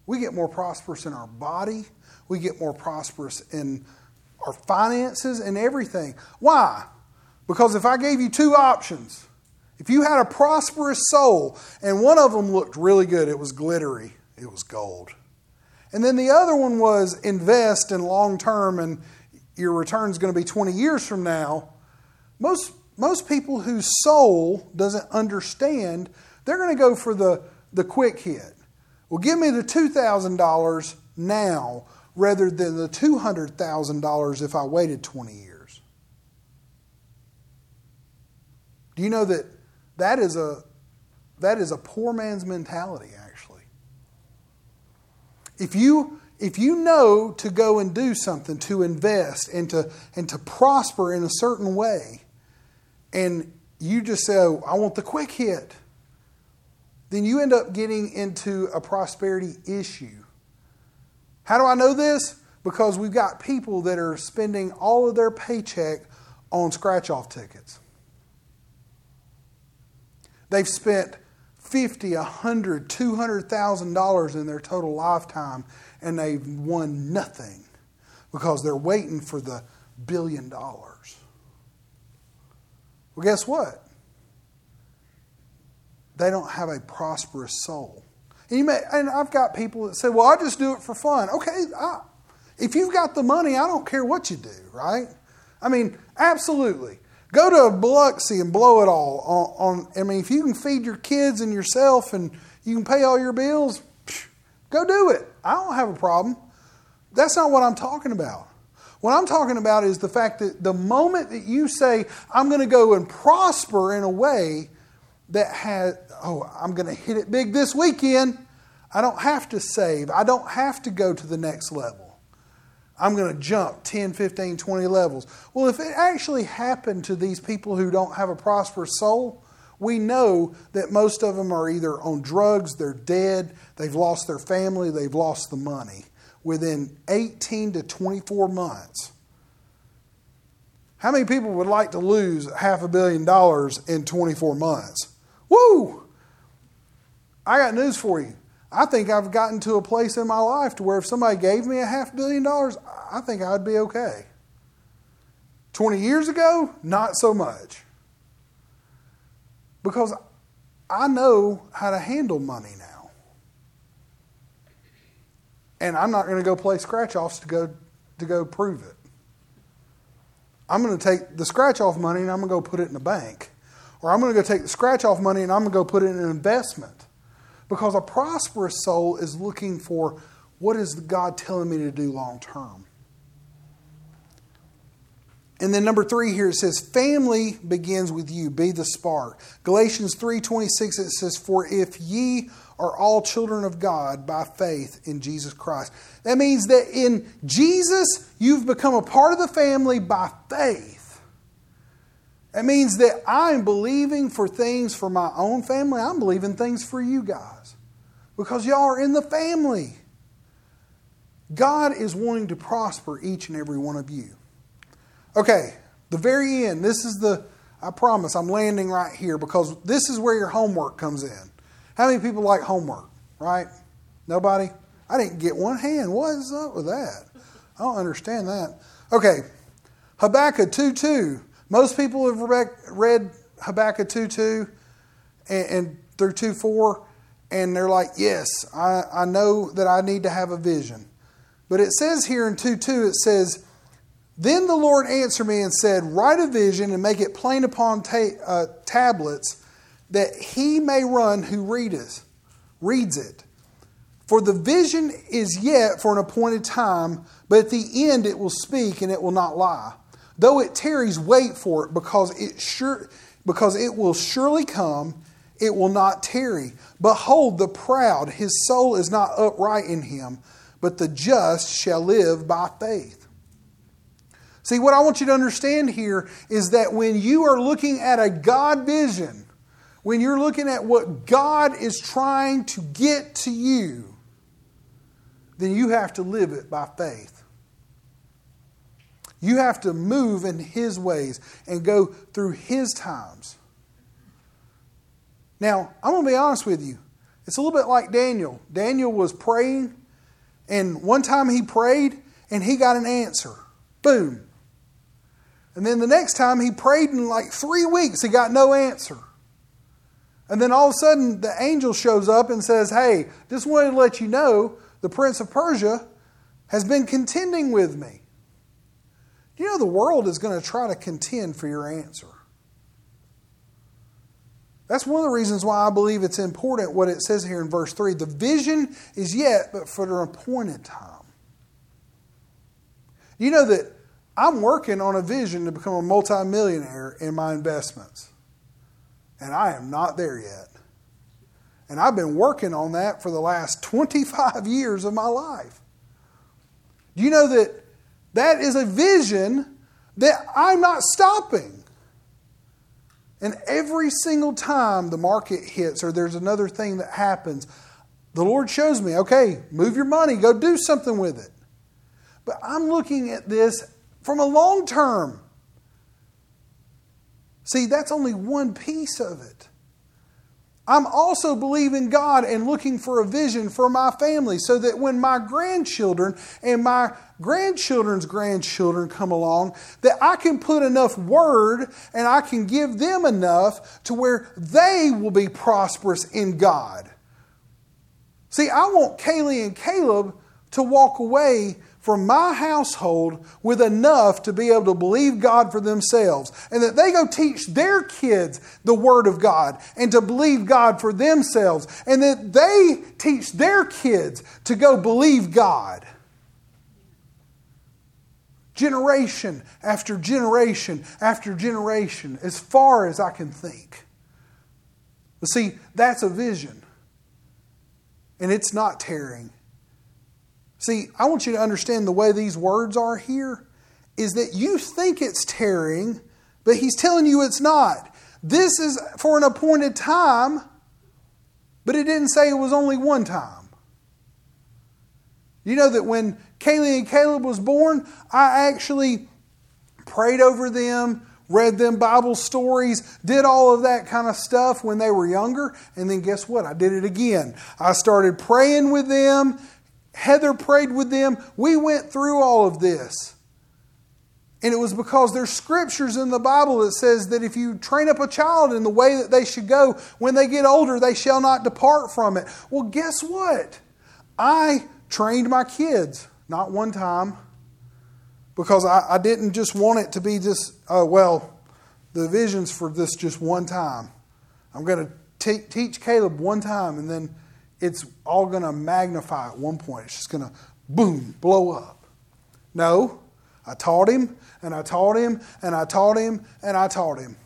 Speaker 1: We get more prosperous in our body. We get more prosperous in our finances and everything. Why? Because if I gave you two options, if you had a prosperous soul and one of them looked really good, it was glittery, it was gold. And then the other one was invest in long term and your return is going to be 20 years from now. Most most people whose soul doesn't understand, they're going to go for the, the quick hit. Well, give me the $2,000 now rather than the $200,000 if I waited 20 years. Do you know that that is a, that is a poor man's mentality, actually? If you, if you know to go and do something, to invest, and to, and to prosper in a certain way, and you just say, oh, I want the quick hit, then you end up getting into a prosperity issue. How do I know this? Because we've got people that are spending all of their paycheck on scratch off tickets. They've spent fifty, a hundred, two hundred thousand dollars in their total lifetime, and they've won nothing because they're waiting for the billion dollars. Well, guess what? They don't have a prosperous soul. And, you may, and I've got people that say, well, I just do it for fun. Okay, I, if you've got the money, I don't care what you do, right? I mean, absolutely. Go to a Biloxi and blow it all on, on, I mean, if you can feed your kids and yourself and you can pay all your bills, go do it. I don't have a problem. That's not what I'm talking about. What I'm talking about is the fact that the moment that you say, I'm going to go and prosper in a way that has, oh, I'm going to hit it big this weekend, I don't have to save. I don't have to go to the next level. I'm going to jump 10, 15, 20 levels. Well, if it actually happened to these people who don't have a prosperous soul, we know that most of them are either on drugs, they're dead, they've lost their family, they've lost the money within 18 to 24 months. How many people would like to lose half a billion dollars in 24 months? Woo! I got news for you. I think I've gotten to a place in my life to where if somebody gave me a half billion dollars, I think I'd be okay. 20 years ago, not so much. Because I know how to handle money now. And I'm not going to go play scratch offs to go, to go prove it. I'm going to take the scratch off money and I'm going to go put it in the bank. Or I'm going to go take the scratch off money and I'm going to go put it in an investment. Because a prosperous soul is looking for what is God telling me to do long term? And then number three here it says, family begins with you. Be the spark. Galatians 3.26 it says, For if ye are all children of God by faith in Jesus Christ. That means that in Jesus, you've become a part of the family by faith. That means that I'm believing for things for my own family. I'm believing things for you guys. Because y'all are in the family. God is wanting to prosper each and every one of you. Okay, the very end. This is the, I promise, I'm landing right here because this is where your homework comes in. How many people like homework, right? Nobody? I didn't get one hand. What is up with that? I don't understand that. Okay, Habakkuk 2 2. Most people have read Habakkuk 2 2 and, and through 2 4, and they're like, yes, I, I know that I need to have a vision. But it says here in 2 2, it says, then the Lord answered me and said, Write a vision and make it plain upon ta- uh, tablets, that he may run who readeth, reads it. For the vision is yet for an appointed time, but at the end it will speak and it will not lie. Though it tarries, wait for it, because it sure because it will surely come, it will not tarry. Behold, the proud, his soul is not upright in him, but the just shall live by faith. See, what I want you to understand here is that when you are looking at a God vision, when you're looking at what God is trying to get to you, then you have to live it by faith. You have to move in His ways and go through His times. Now, I'm going to be honest with you. It's a little bit like Daniel. Daniel was praying, and one time he prayed and he got an answer. Boom. And then the next time he prayed in like three weeks, he got no answer. And then all of a sudden, the angel shows up and says, Hey, just wanted to let you know the prince of Persia has been contending with me. You know, the world is going to try to contend for your answer. That's one of the reasons why I believe it's important what it says here in verse 3. The vision is yet, but for an appointed time. You know that I'm working on a vision to become a multimillionaire in my investments. And I am not there yet. And I've been working on that for the last <laughs> 25 years of my life. Do you know that that is a vision that I'm not stopping? And every single time the market hits or there's another thing that happens, the Lord shows me, okay, move your money, go do something with it. But I'm looking at this from a long term. See, that's only one piece of it. I'm also believing God and looking for a vision for my family so that when my grandchildren and my grandchildren's grandchildren come along, that I can put enough word and I can give them enough to where they will be prosperous in God. See, I want Kaylee and Caleb to walk away from my household with enough to be able to believe God for themselves. And that they go teach their kids the Word of God and to believe God for themselves. And that they teach their kids to go believe God. Generation after generation after generation, as far as I can think. But see, that's a vision. And it's not tearing See, I want you to understand the way these words are here is that you think it's tearing, but he's telling you it's not. This is for an appointed time, but it didn't say it was only one time. You know that when Kaylee and Caleb was born, I actually prayed over them, read them Bible stories, did all of that kind of stuff when they were younger, and then guess what? I did it again. I started praying with them Heather prayed with them. We went through all of this. And it was because there's scriptures in the Bible that says that if you train up a child in the way that they should go, when they get older, they shall not depart from it. Well, guess what? I trained my kids, not one time, because I, I didn't just want it to be just, oh, well, the vision's for this just one time. I'm going to teach Caleb one time, and then it's all going to magnify at one point. It's just going to boom, blow up. No, I taught him and I taught him and I taught him and I taught him.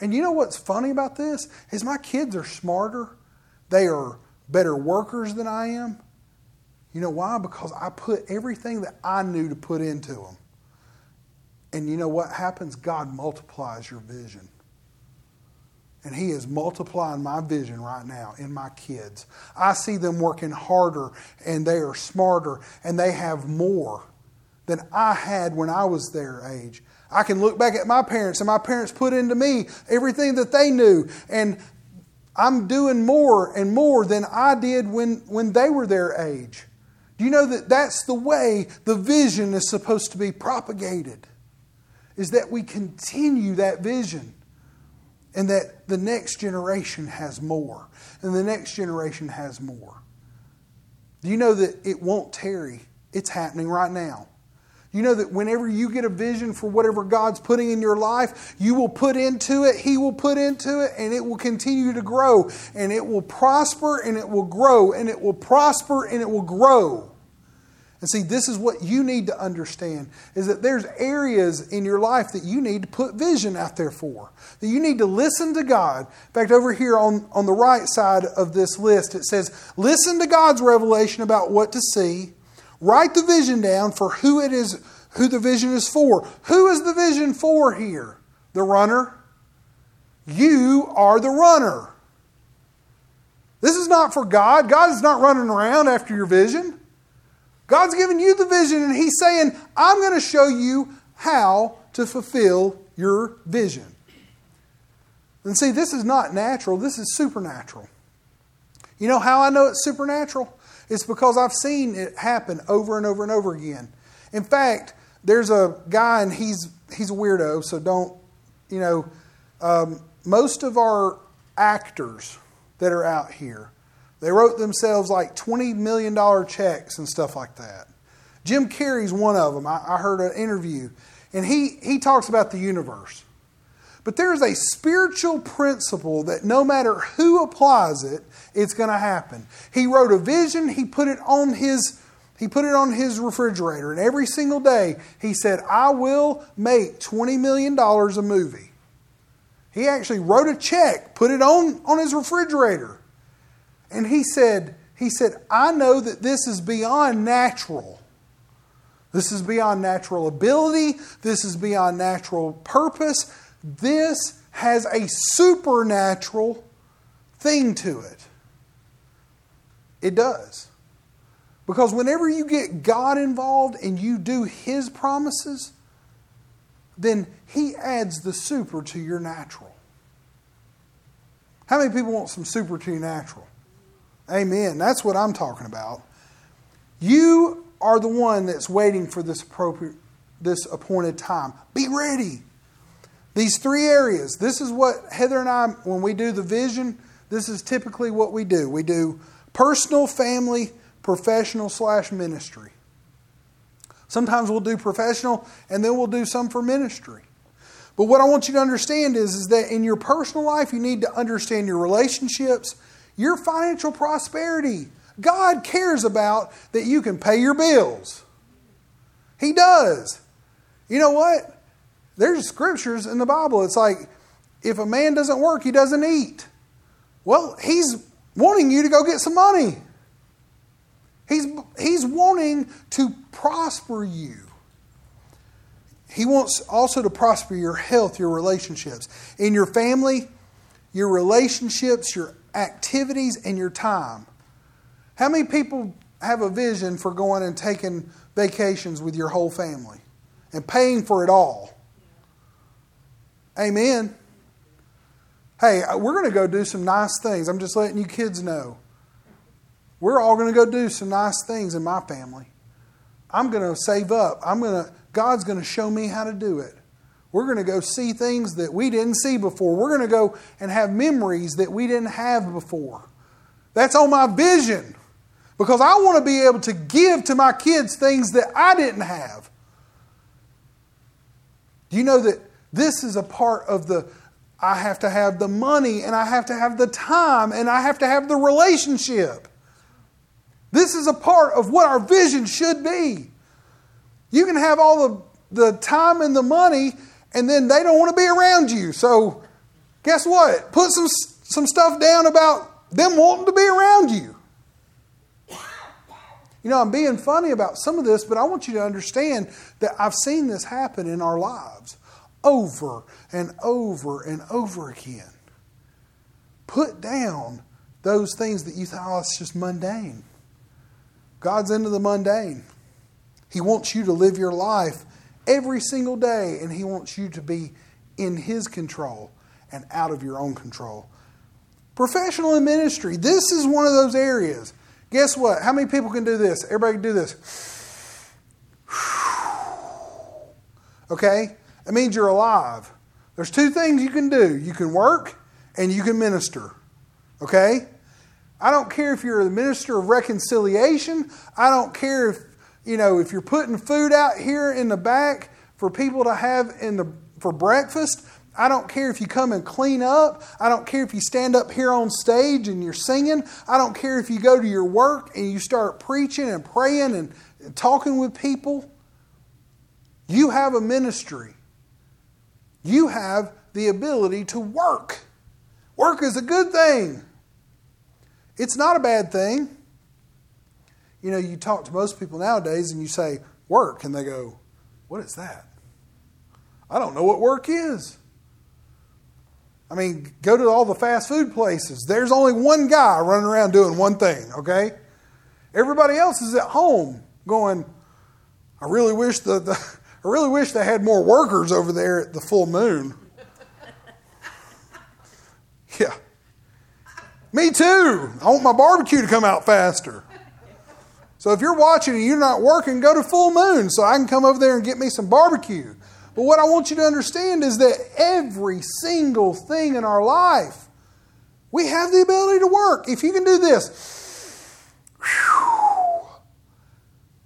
Speaker 1: And you know what's funny about this? Is my kids are smarter. They are better workers than I am. You know why? Because I put everything that I knew to put into them. And you know what happens? God multiplies your vision. And He is multiplying my vision right now in my kids. I see them working harder and they are smarter and they have more than I had when I was their age. I can look back at my parents and my parents put into me everything that they knew. And I'm doing more and more than I did when, when they were their age. Do you know that that's the way the vision is supposed to be propagated? Is that we continue that vision and that the next generation has more, and the next generation has more. Do you know that it won't tarry? It's happening right now. You know that whenever you get a vision for whatever God's putting in your life, you will put into it, He will put into it, and it will continue to grow. And it will prosper and it will grow, and it will prosper and it will grow. And see, this is what you need to understand is that there's areas in your life that you need to put vision out there for. That you need to listen to God. In fact, over here on, on the right side of this list, it says, listen to God's revelation about what to see. Write the vision down for who it is, who the vision is for. Who is the vision for here? The runner. You are the runner. This is not for God. God is not running around after your vision. God's given you the vision, and He's saying, I'm going to show you how to fulfill your vision. And see, this is not natural, this is supernatural. You know how I know it's supernatural? It's because I've seen it happen over and over and over again. In fact, there's a guy, and he's, he's a weirdo, so don't, you know, um, most of our actors that are out here, they wrote themselves like $20 million checks and stuff like that. Jim Carrey's one of them. I, I heard an interview, and he, he talks about the universe. But there is a spiritual principle that no matter who applies it, it's going to happen. He wrote a vision, he put it on his he put it on his refrigerator, and every single day he said, I will make $20 million a movie. He actually wrote a check, put it on, on his refrigerator. And he said, he said, I know that this is beyond natural. This is beyond natural ability. This is beyond natural purpose. This has a supernatural thing to it. It does. Because whenever you get God involved and you do His promises, then He adds the super to your natural. How many people want some supernatural? Amen. That's what I'm talking about. You are the one that's waiting for this appropriate this appointed time. Be ready. These three areas. This is what Heather and I when we do the vision, this is typically what we do. We do personal, family, professional slash ministry. Sometimes we'll do professional and then we'll do some for ministry. But what I want you to understand is, is that in your personal life, you need to understand your relationships, your financial prosperity. God cares about that you can pay your bills. He does. You know what? There's scriptures in the Bible. It's like, if a man doesn't work, he doesn't eat. Well, he's wanting you to go get some money. He's, he's wanting to prosper you. He wants also to prosper your health, your relationships. In your family, your relationships, your activities, and your time. How many people have a vision for going and taking vacations with your whole family and paying for it all? Amen. Hey, uh, we're going to go do some nice things. I'm just letting you kids know. We're all going to go do some nice things in my family. I'm going to save up. I'm going to God's going to show me how to do it. We're going to go see things that we didn't see before. We're going to go and have memories that we didn't have before. That's on my vision because I want to be able to give to my kids things that I didn't have. Do you know that this is a part of the I have to have the money and I have to have the time and I have to have the relationship. This is a part of what our vision should be. You can have all the, the time and the money, and then they don't want to be around you. So, guess what? Put some, some stuff down about them wanting to be around you. You know, I'm being funny about some of this, but I want you to understand that I've seen this happen in our lives over and over and over again. Put down those things that you thought, oh, it's just mundane. God's into the mundane. He wants you to live your life every single day, and He wants you to be in His control and out of your own control. Professional in ministry, this is one of those areas. Guess what? How many people can do this? Everybody can do this. <sighs> Okay? That means you're alive. There's two things you can do you can work and you can minister. Okay? I don't care if you're the minister of reconciliation. I don't care if you know, if you're putting food out here in the back for people to have in the for breakfast, I don't care if you come and clean up. I don't care if you stand up here on stage and you're singing. I don't care if you go to your work and you start preaching and praying and, talking with people. You have a ministry. You have the ability to work. Work is a good thing. It's not a bad thing. You know, you talk to most people nowadays and you say, work, and they go, What is that? I don't know what work is. I mean, go to all the fast food places. There's only one guy running around doing one thing, okay? Everybody else is at home going, I really wish the, the <laughs> I really wish they had more workers over there at the full moon. <laughs> yeah. Me too. I want my barbecue to come out faster. So if you're watching and you're not working, go to Full Moon so I can come over there and get me some barbecue. But what I want you to understand is that every single thing in our life, we have the ability to work. If you can do this,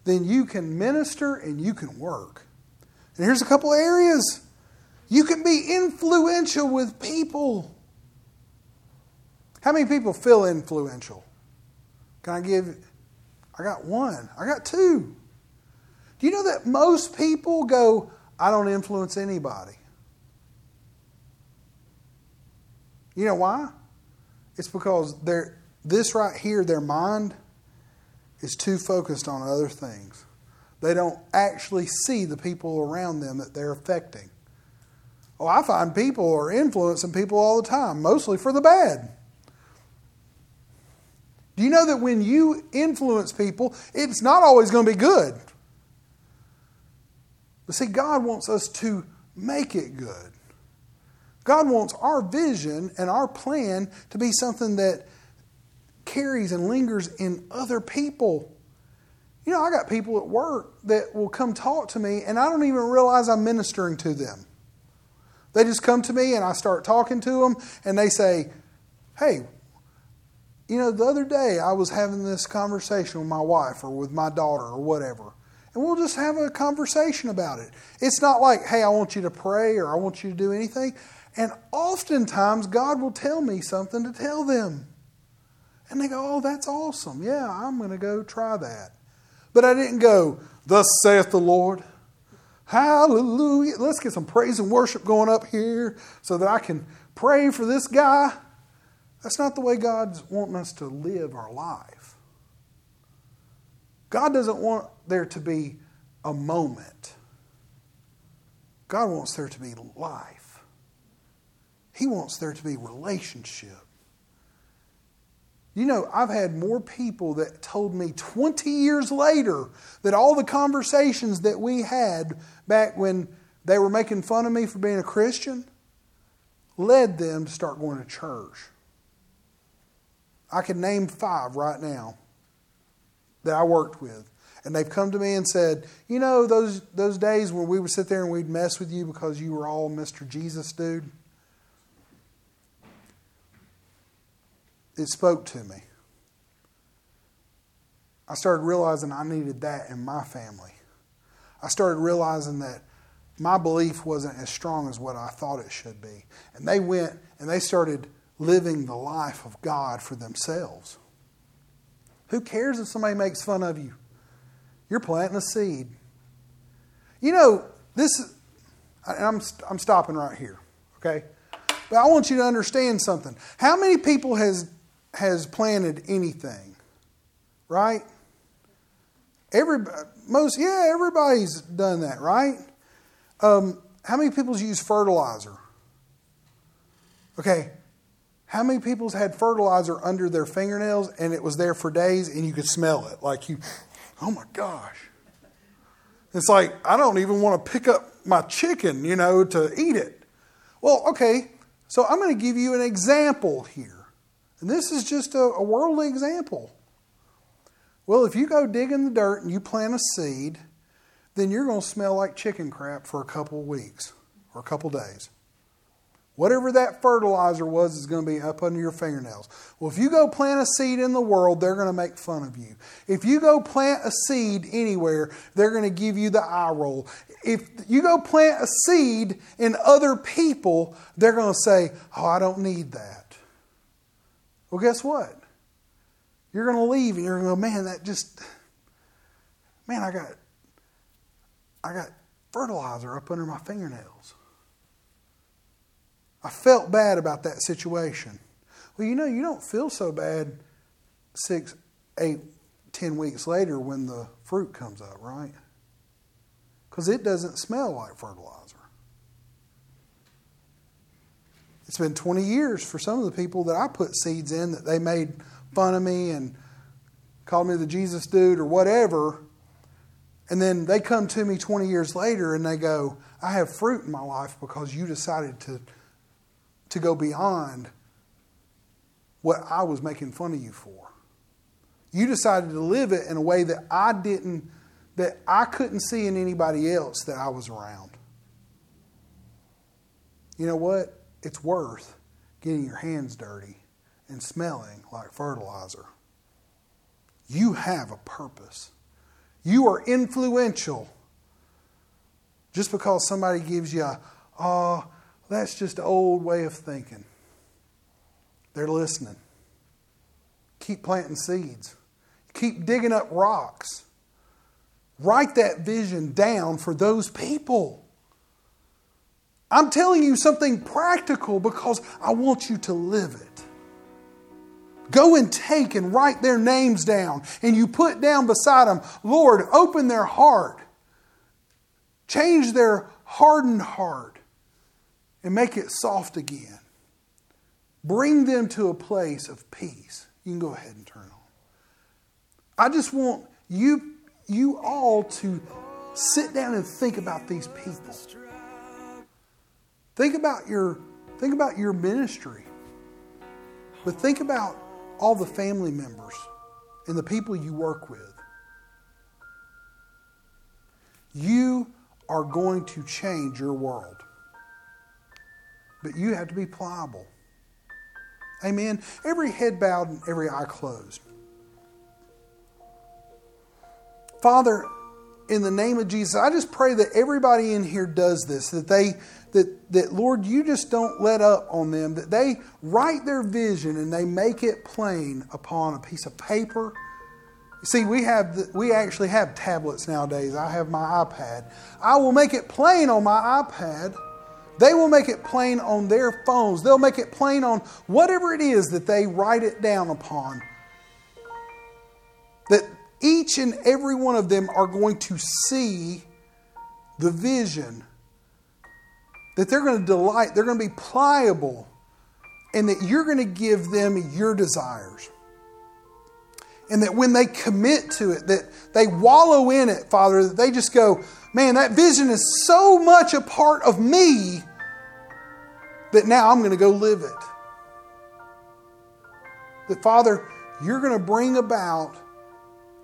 Speaker 1: then you can minister and you can work. And here's a couple areas. You can be influential with people. How many people feel influential? Can I give I got one. I got two. Do you know that most people go, I don't influence anybody? You know why? It's because they're, this right here, their mind is too focused on other things. They don't actually see the people around them that they're affecting. Oh, I find people are influencing people all the time, mostly for the bad. Do you know that when you influence people, it's not always going to be good? But see, God wants us to make it good. God wants our vision and our plan to be something that carries and lingers in other people. You know, I got people at work that will come talk to me, and I don't even realize I'm ministering to them. They just come to me, and I start talking to them, and they say, Hey, you know, the other day I was having this conversation with my wife or with my daughter or whatever. And we'll just have a conversation about it. It's not like, hey, I want you to pray or I want you to do anything. And oftentimes, God will tell me something to tell them. And they go, oh, that's awesome. Yeah, I'm going to go try that. But I didn't go, thus saith the Lord. Hallelujah. Let's get some praise and worship going up here so that I can pray for this guy. That's not the way God's wanting us to live our life. God doesn't want there to be a moment. God wants there to be life. He wants there to be relationship. You know, I've had more people that told me 20 years later that all the conversations that we had back when they were making fun of me for being a Christian led them to start going to church. I can name five right now that I worked with. And they've come to me and said, You know, those, those days when we would sit there and we'd mess with you because you were all Mr. Jesus dude? It spoke to me. I started realizing I needed that in my family. I started realizing that my belief wasn't as strong as what I thought it should be. And they went and they started living the life of God for themselves. Who cares if somebody makes fun of you? You're planting a seed. You know, this I'm, I'm stopping right here, okay? But I want you to understand something. How many people has, has planted anything? Right? Every, most, yeah, everybody's done that, right? Um, how many people's use fertilizer? Okay, how many people's had fertilizer under their fingernails and it was there for days and you could smell it? Like you, oh my gosh. It's like, I don't even want to pick up my chicken, you know, to eat it. Well, okay, so I'm going to give you an example here. And this is just a, a worldly example. Well, if you go dig in the dirt and you plant a seed, then you're going to smell like chicken crap for a couple weeks or a couple days. Whatever that fertilizer was is going to be up under your fingernails. Well, if you go plant a seed in the world, they're going to make fun of you. If you go plant a seed anywhere, they're going to give you the eye roll. If you go plant a seed in other people, they're going to say, Oh, I don't need that. Well, guess what? You're going to leave and you're going to go, Man, that just, man, I got, I got fertilizer up under my fingernails. I felt bad about that situation. Well, you know, you don't feel so bad six, eight, ten weeks later when the fruit comes up, right? Because it doesn't smell like fertilizer. It's been 20 years for some of the people that I put seeds in that they made fun of me and called me the Jesus dude or whatever. And then they come to me 20 years later and they go, I have fruit in my life because you decided to to go beyond what I was making fun of you for. You decided to live it in a way that I didn't, that I couldn't see in anybody else that I was around. You know what? It's worth getting your hands dirty and smelling like fertilizer. You have a purpose. You are influential. Just because somebody gives you a, oh, that's just old way of thinking. They're listening. Keep planting seeds. Keep digging up rocks. Write that vision down for those people. I'm telling you something practical because I want you to live it. Go and take and write their names down, and you put down beside them, Lord, open their heart, change their hardened heart and make it soft again. Bring them to a place of peace. You can go ahead and turn on. I just want you, you all to sit down and think about these people. Think about your Think about your ministry. But think about all the family members and the people you work with. You are going to change your world. But you have to be pliable. Amen. Every head bowed and every eye closed. Father, in the name of Jesus, I just pray that everybody in here does this, that they that that Lord, you just don't let up on them, that they write their vision and they make it plain upon a piece of paper. See, we have the, we actually have tablets nowadays. I have my iPad. I will make it plain on my iPad. They will make it plain on their phones. They'll make it plain on whatever it is that they write it down upon. That each and every one of them are going to see the vision, that they're going to delight, they're going to be pliable, and that you're going to give them your desires. And that when they commit to it, that they wallow in it, Father, that they just go, man, that vision is so much a part of me that now I'm going to go live it. That, Father, you're going to bring about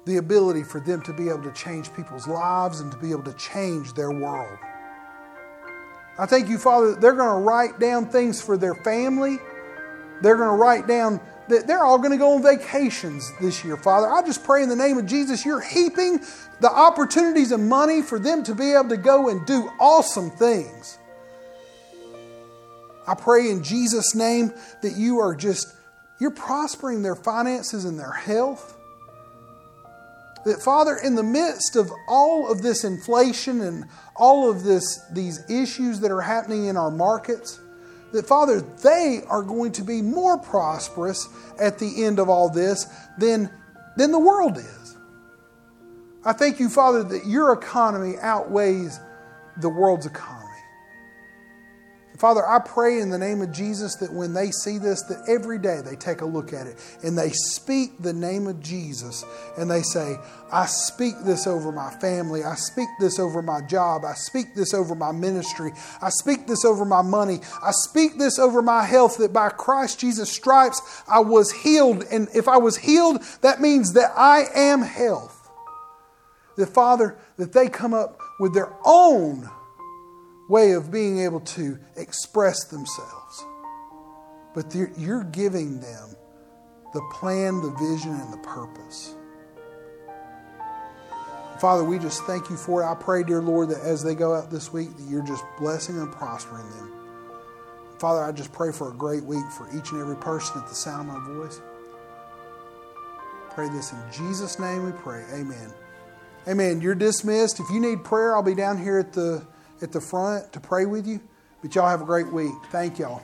Speaker 1: the ability for them to be able to change people's lives and to be able to change their world. I thank you, Father, they're going to write down things for their family. They're going to write down that they're all going to go on vacations this year, Father. I just pray in the name of Jesus, you're heaping the opportunities and money for them to be able to go and do awesome things. I pray in Jesus' name that you are just, you're prospering their finances and their health that Father, in the midst of all of this inflation and all of this, these issues that are happening in our markets, that Father, they are going to be more prosperous at the end of all this than, than the world is. I thank you, Father, that your economy outweighs the world's economy. Father, I pray in the name of Jesus that when they see this, that every day they take a look at it and they speak the name of Jesus and they say, I speak this over my family. I speak this over my job. I speak this over my ministry. I speak this over my money. I speak this over my health that by Christ Jesus' stripes I was healed. And if I was healed, that means that I am health. That, Father, that they come up with their own way of being able to express themselves. But you're giving them the plan, the vision, and the purpose. Father, we just thank you for it. I pray, dear Lord, that as they go out this week, that you're just blessing and prospering them. Father, I just pray for a great week for each and every person at the sound of my voice. Pray this in Jesus' name we pray. Amen. Amen. You're dismissed. If you need prayer, I'll be down here at the at the front to pray with you. But y'all have a great week. Thank y'all.